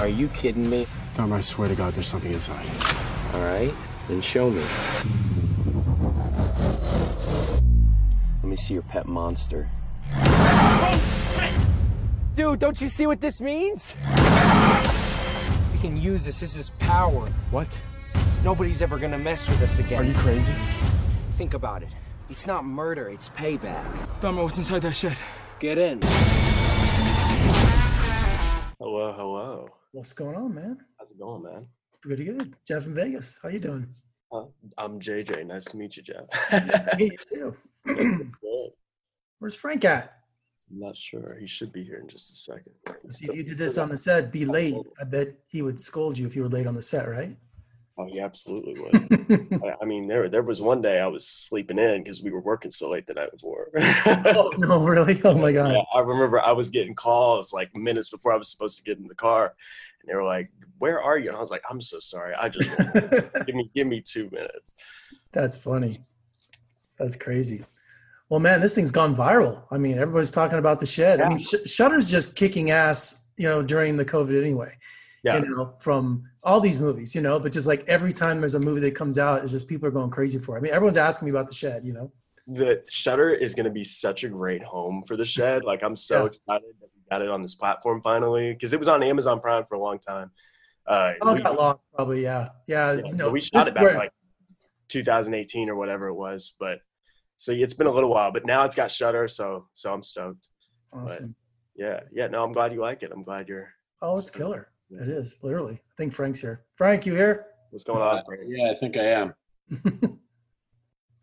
Are you kidding me? Tom, I swear to God, there's something inside. All right, then show me. Let me see your pet monster. Dude, don't you see what this means? We can use this. This is power. What? Nobody's ever gonna mess with us again. Are you crazy? Think about it. It's not murder, it's payback. Dommer, what's inside that shed? Get in. What's going on, man? How's it going, man? Pretty good. Jeff in Vegas. How you doing? Uh, I'm JJ. Nice to meet you, Jeff. Me too. Where's Frank at? I'm not sure. He should be here in just a second. See, if you did this on the set, be late. I bet he would scold you if you were late on the set, right? Oh, he absolutely would. I, I mean, there there was one day I was sleeping in because we were working so late the night before. oh no, really? Oh my god. Yeah, I remember I was getting calls like minutes before I was supposed to get in the car, and they were like, "Where are you?" And I was like, "I'm so sorry. I just give me give me two minutes." That's funny. That's crazy. Well, man, this thing's gone viral. I mean, everybody's talking about the shed. I mean, Sh- Shudder's just kicking ass, you know, during the COVID anyway. Yeah. You know, from all these movies, you know, but just like every time there's a movie that comes out, it's just people are going crazy for it. I mean, everyone's asking me about the shed, you know. the Shudder is going to be such a great home for the shed. Like I'm so Yeah. excited that we got it on this platform finally because it was on Amazon Prime for a long time. Uh, Oh, we, got lost probably. Yeah, yeah. yeah, so no, we shot it back like 2018 or whatever it was, but so it's been a little while. But now it's got Shudder, so so I'm stoked. awesome. Yeah, yeah. No, I'm glad you like it. I'm glad you're. Oh, it's killer. It is literally. I think Frank's here. Frank, you here? What's going on? Uh, Frank? yeah, I think I am.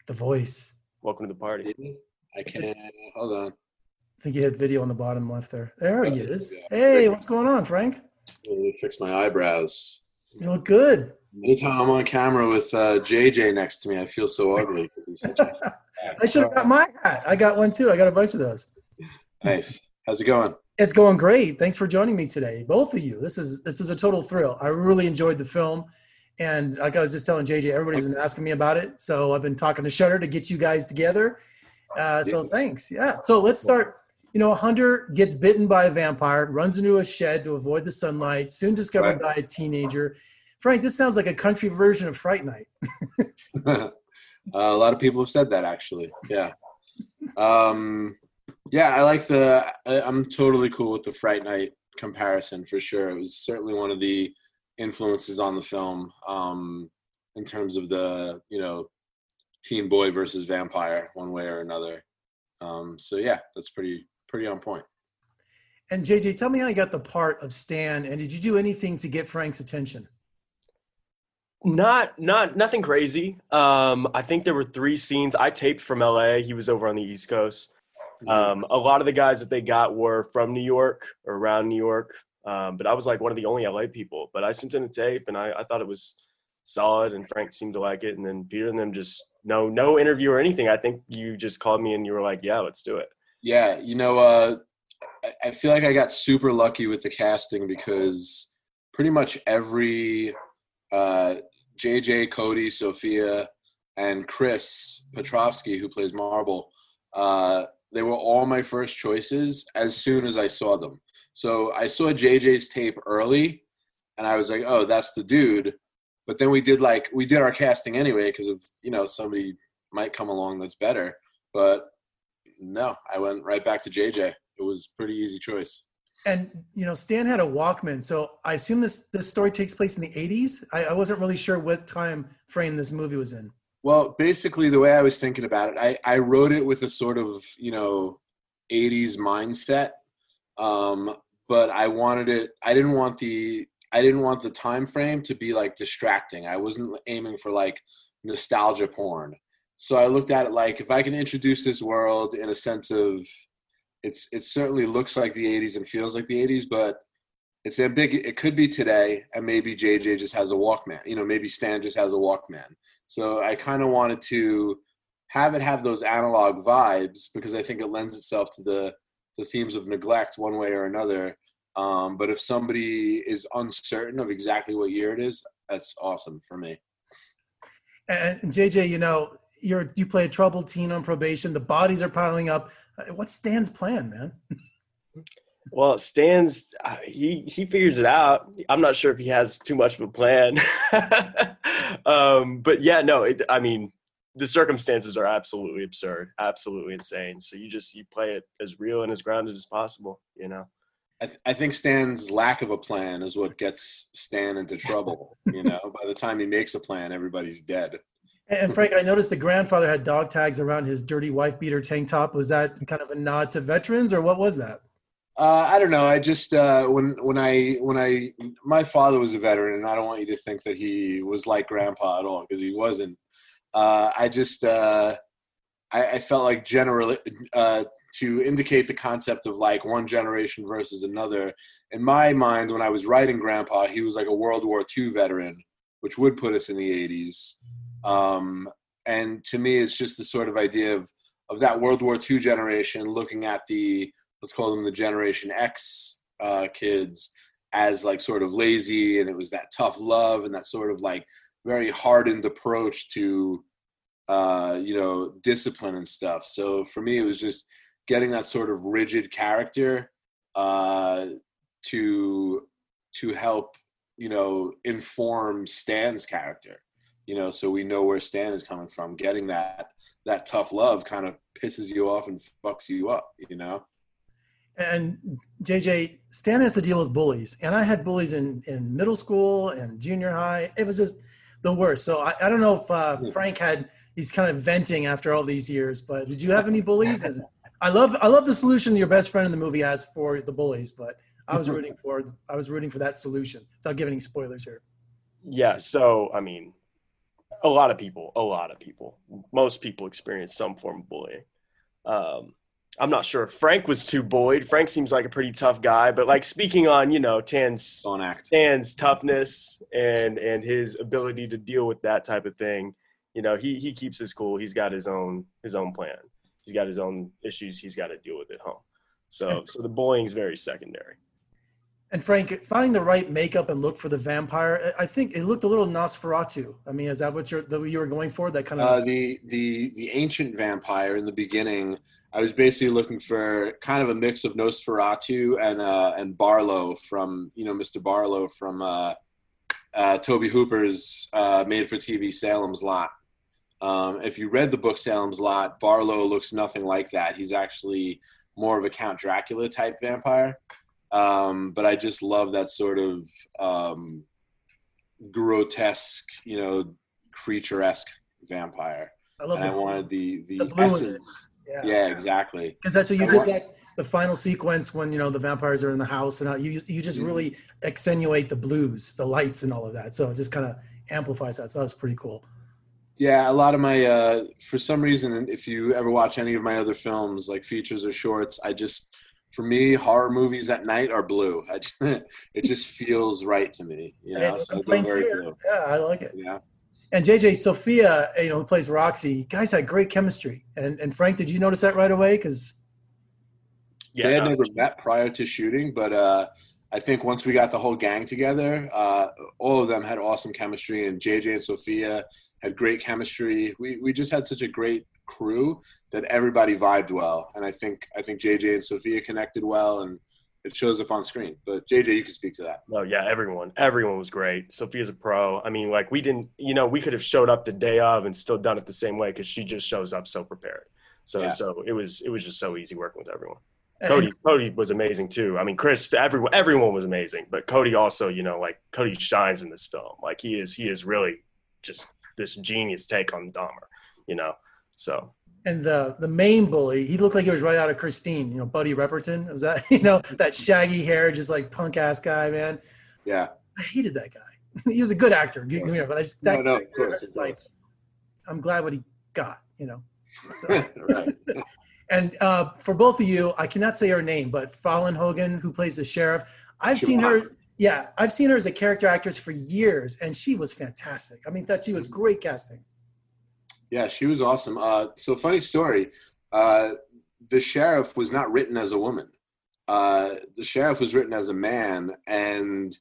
the voice. Welcome to the party. I can't. Hold on. I think you had video on the bottom left there. There he is. yeah. Hey, what's going on, Frank? Let me fix my eyebrows. You look good. Anytime I'm on camera with uh, JJ next to me, I feel so ugly. he's such a- I should have got my hat. I got one too. I got a bunch of those. nice. How's it going? It's going great. Thanks for joining me today, both of you. This is this is a total thrill. I really enjoyed the film, and like I was just telling JJ, everybody's been asking me about it. So I've been talking to Shudder to get you guys together. Uh, so thanks. Yeah. So let's start. You know, a hunter gets bitten by a vampire, runs into a shed to avoid the sunlight. Soon discovered by a teenager. Frank, this sounds like a country version of Fright Night. uh, a lot of people have said that actually. Yeah. Um, yeah, I like the. I, I'm totally cool with the Fright Night comparison for sure. It was certainly one of the influences on the film um, in terms of the you know teen boy versus vampire, one way or another. Um, so yeah, that's pretty pretty on point. And JJ, tell me how you got the part of Stan, and did you do anything to get Frank's attention? Not not nothing crazy. Um, I think there were three scenes I taped from LA. He was over on the East Coast. Um, a lot of the guys that they got were from New York or around New York. Um, but I was like one of the only LA people. But I sent in a tape and I, I thought it was solid and Frank seemed to like it. And then Peter and them just no no interview or anything. I think you just called me and you were like, Yeah, let's do it. Yeah, you know, uh, I- I feel like I got super lucky with the casting because pretty much every uh, JJ, Cody, Sophia, and Chris Petrovski, who plays Marble, uh, they were all my first choices as soon as I saw them. So I saw JJ's tape early, and I was like, "Oh, that's the dude." But then we did like we did our casting anyway because of you know somebody might come along that's better. But no, I went right back to JJ. It was pretty easy choice. And you know, Stan had a Walkman, so I assume this this story takes place in the '80s. I, I wasn't really sure what time frame this movie was in. Well, basically, the way I was thinking about it, I, I wrote it with a sort of you know, '80s mindset, um, but I wanted it. I didn't want the I didn't want the time frame to be like distracting. I wasn't aiming for like nostalgia porn. So I looked at it like if I can introduce this world in a sense of it's it certainly looks like the 80s and feels like the 80s, but it's ambiguous. It could be today, and maybe JJ just has a Walkman. You know, maybe Stan just has a Walkman. So I kind of wanted to have it have those analog vibes because I think it lends itself to the the themes of neglect one way or another. Um, but if somebody is uncertain of exactly what year it is, that's awesome for me. And JJ, you know, you're you play a troubled teen on probation. The bodies are piling up. Uh, What's Stan's plan, man? Well, Stan's uh, he he figures it out. I'm not sure if he has too much of a plan, um, but yeah, no. It, I mean, the circumstances are absolutely absurd, absolutely insane. So you just you play it as real and as grounded as possible. You know. I, th- I think Stan's lack of a plan is what gets Stan into trouble. you know, by the time he makes a plan, everybody's dead. And Frank, I noticed the grandfather had dog tags around his dirty wife beater tank top. Was that kind of a nod to veterans, or what was that? Uh, I don't know. I just uh, when when I when I my father was a veteran, and I don't want you to think that he was like Grandpa at all because he wasn't. Uh, I just uh, I, I, felt like generally uh, to indicate the concept of like one generation versus another. In my mind, when I was writing Grandpa, he was like a World War II veteran, which would put us in the 80s. Um, and to me, it's just the sort of idea of of that World War II generation looking at the let's call them the Generation X uh, kids as like sort of lazy, and it was that tough love and that sort of like very hardened approach to uh, you know discipline and stuff. So for me, it was just getting that sort of rigid character uh, to to help you know inform Stan's character. You know, so we know where Stan is coming from. Getting that that tough love kind of pisses you off and fucks you up. You know. And JJ, Stan has to deal with bullies, and I had bullies in in middle school and junior high. It was just the worst. So I, I don't know if uh. Frank had he's kind of venting after all these years, but did you have any bullies? And I love I love the solution your best friend in the movie has for the bullies, but I was rooting for I was rooting for that solution without giving any spoilers here. Yeah. So I mean, a lot of people, a lot of people, most people experience some form of bullying. Um, I'm not sure if Frank was too bullied. Frank seems like a pretty tough guy, but like speaking on, you know, Stan's Don't act. Stan's toughness and and his ability to deal with that type of thing, you know, he he keeps his cool. He's got his own his own plan. He's got his own issues he's got to deal with at home. So so the bullying is very secondary. And Frank, finding the right makeup and look for the vampire, I think it looked a little Nosferatu. I mean, is that what you're that you were going for? That kind of uh, the the the ancient vampire in the beginning. I was basically looking for kind of a mix of Nosferatu and uh, and Barlow from you know Mr. Barlow from uh, uh, Tobe Hooper's uh, made-for-TV Salem's Lot. Um, if you read the book Salem's Lot, Barlow looks nothing like that. He's actually more of a Count Dracula type vampire. Um, but I just love that sort of um, grotesque, you know, creature-esque vampire. I love. And I wanted the the, the essence. Yeah. yeah, exactly. Because that's what you just get the final sequence when you know the vampires are in the house, and you you just mm-hmm. really accentuate the blues, the lights, and all of that. So it just kind of amplifies that. So that's pretty cool. Yeah, a lot of my uh, for some reason, if you ever watch any of my other films, like features or shorts, I just for me, horror movies at night are blue. Just, it just feels right to me. You know, so yeah, I like it. Yeah. And JJ Sophia, you know, who plays Roxy, guys had great chemistry. And and Frank, did you notice that right away? Because yeah, they had never met prior to shooting, but uh, I think once we got the whole gang together, uh, all of them had awesome chemistry, and JJ and Sophia had great chemistry. We we just had such a great crew that everybody vibed well, and I think I think JJ and Sophia connected well, and it shows up on screen. But JJ, you can speak to that. Oh yeah, everyone, everyone was great. Sophia's a pro. I mean, like we didn't, you know, we could have showed up the day of and still done it the same way because she just shows up so prepared. So yeah. so it was it was just so easy working with everyone. Cody Cody was amazing too. I mean, Chris, everyone everyone was amazing, but Cody also, you know, like Cody shines in this film. Like he is he is really just this genius take on Dommer, you know. So and the the main bully, he looked like he was right out of Christine. You know, Buddy Repperton. Was that you know that shaggy hair, just like punk ass guy, man? Yeah, I hated that guy. he was a good actor, but I just that no, no, of course, just like I'm glad what he got. You know. So. right. and uh, for both of you, I cannot say her name, but Fallon Hogan, who plays the sheriff, I've seen her. Yeah, I've seen her as a character actress for years, and she was fantastic. I mean, that she was great casting. Yeah, she was awesome. Uh, so funny story. Uh, the sheriff was not written as a woman. Uh, the sheriff was written as a man, and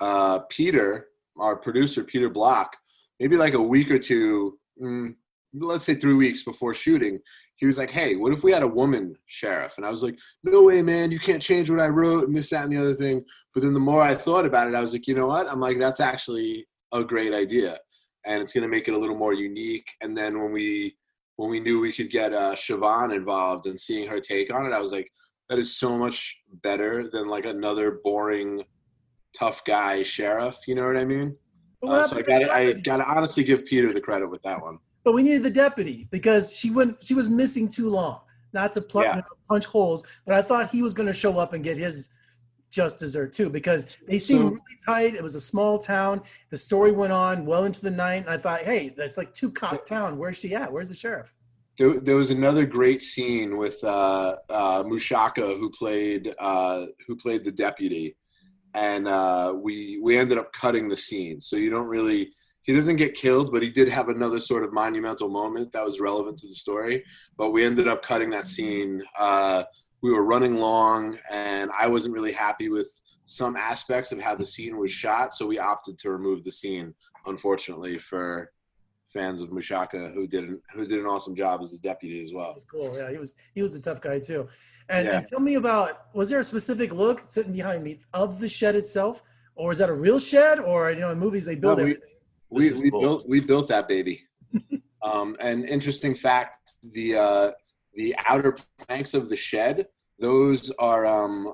uh, Peter, our producer, Peter Block, maybe like a week or two, mm, let's say three weeks before shooting, he was like, "Hey, what if we had a woman sheriff?" And I was like, "No way, man! You can't change what I wrote and this, that, and the other thing." But then the more I thought about it, I was like, "You know what? I'm like, that's actually a great idea, and it's going to make it a little more unique." And then when we when we knew we could get uh, Siobhan involved and seeing her take on it, I was like, "That is so much better than like another boring, tough guy sheriff." You know what I mean? Uh, so I got I got to honestly give Peter the credit with that one. But we needed the deputy because she went. She was missing too long. Not to pl- Yeah. punch holes, but I thought he was going to show up and get his just dessert too because they seemed So- really tight. It was a small town. The story went on well into the night, and I thought, hey, that's like two cop town. Where's she at? Where's the sheriff? There, there was another great scene with uh, uh, Mushaka, who played uh, who played the deputy, and uh, we we ended up cutting the scene. So you don't really he doesn't get killed, but he did have another sort of monumental moment that was relevant to the story. But we ended up cutting that scene. Uh, we were running long, and I wasn't really happy with some aspects of how the scene was shot, so we opted to remove the scene. Unfortunately, for fans of Mushaka, who did an, who did an awesome job as the deputy as well. That was cool. Yeah, he was he was the tough guy too. And, Yeah. and tell me about was there a specific look sitting behind me of the shed itself, or is that a real shed, or you know in movies they build No, we- everything? we, This we cool. built we built that baby. um, and interesting fact: the uh, the outer planks of the shed, those are um,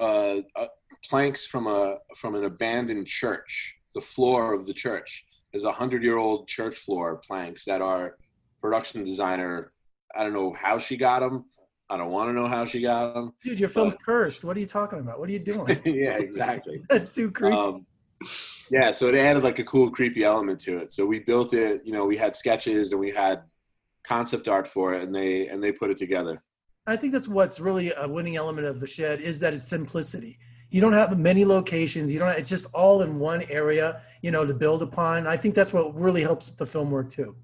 uh, uh, planks from a from an abandoned church. The floor of the church is a hundred year old church floor planks that our production designer. I don't know how she got them. I don't want to know how she got them. Dude, your film's cursed. What are you talking about? What are you doing? yeah, exactly. That's too creepy. um, yeah, so it added like a cool, creepy element to it. So we built it. You know, we had sketches and we had concept art for it, and they and they put it together. I think that's what's really a winning element of the shed is that it's simplicity. You don't have many locations. You don't. Have, It's just all in one area. You know, to build upon. I think that's what really helps the film work too.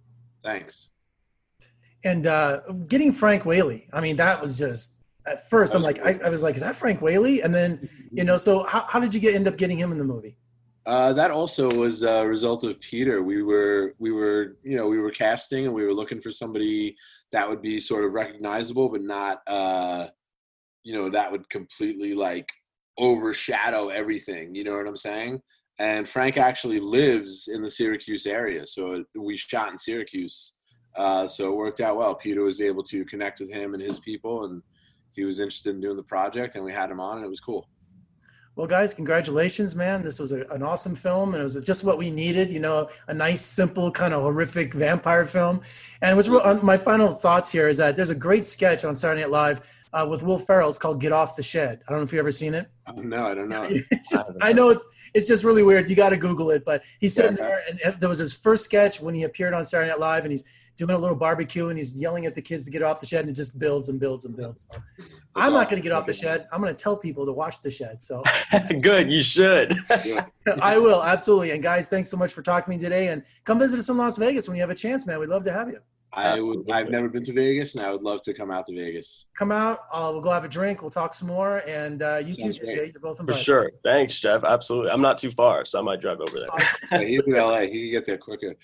Thanks. And uh, getting Frank Whaley. I mean, that was just at first. I'm like, I, I was like, is that Frank Whaley? And then, you know, so how, how did you get end up getting him in the movie? Uh, that also was a result of Peter. We were we were you know we were casting and we were looking for somebody that would be sort of recognizable, but not uh, you know that would completely like overshadow everything. You know what I'm saying? And Frank actually lives in the Syracuse area, so we shot in Syracuse. Uh, so it worked out well. Peter was able to connect with him and his people, and he was interested in doing the project, and we had him on, and it was cool. Well, guys, congratulations, man. This was a, an awesome film, and it was just what we needed. You know, a nice, simple, kind of horrific vampire film. And what's real, on my final thoughts here is that there's a great sketch on Saturday Night Live uh, with Will Ferrell. It's called "Get Off the Shed." I don't know if you've ever seen it. Oh, no, I don't know. It's just, I know it's, it's just really weird. You got to Google it. But he's sitting there, and there was his first sketch when he appeared on Saturday Night Live, and he's doing a little barbecue, and he's yelling at the kids to get off the shed, and it just builds and builds and builds. I'm not going to get off the shed. I'm going to tell people to watch the shed. So Good, you should. I will absolutely. And guys, thanks so much for talking to me today. And come visit us in Las Vegas when you have a chance, man. We'd love to have you. I would. I've never been to Vegas, and I would love to come out to Vegas. Come out. Uh, we'll go have a drink. We'll talk some more. And uh, you too, Sounds great. JJ. You're both invited. For sure. Thanks, Jeff. Absolutely. I'm not too far, so I might drive over there. Awesome. Yeah, he's in LA. He can get there quicker.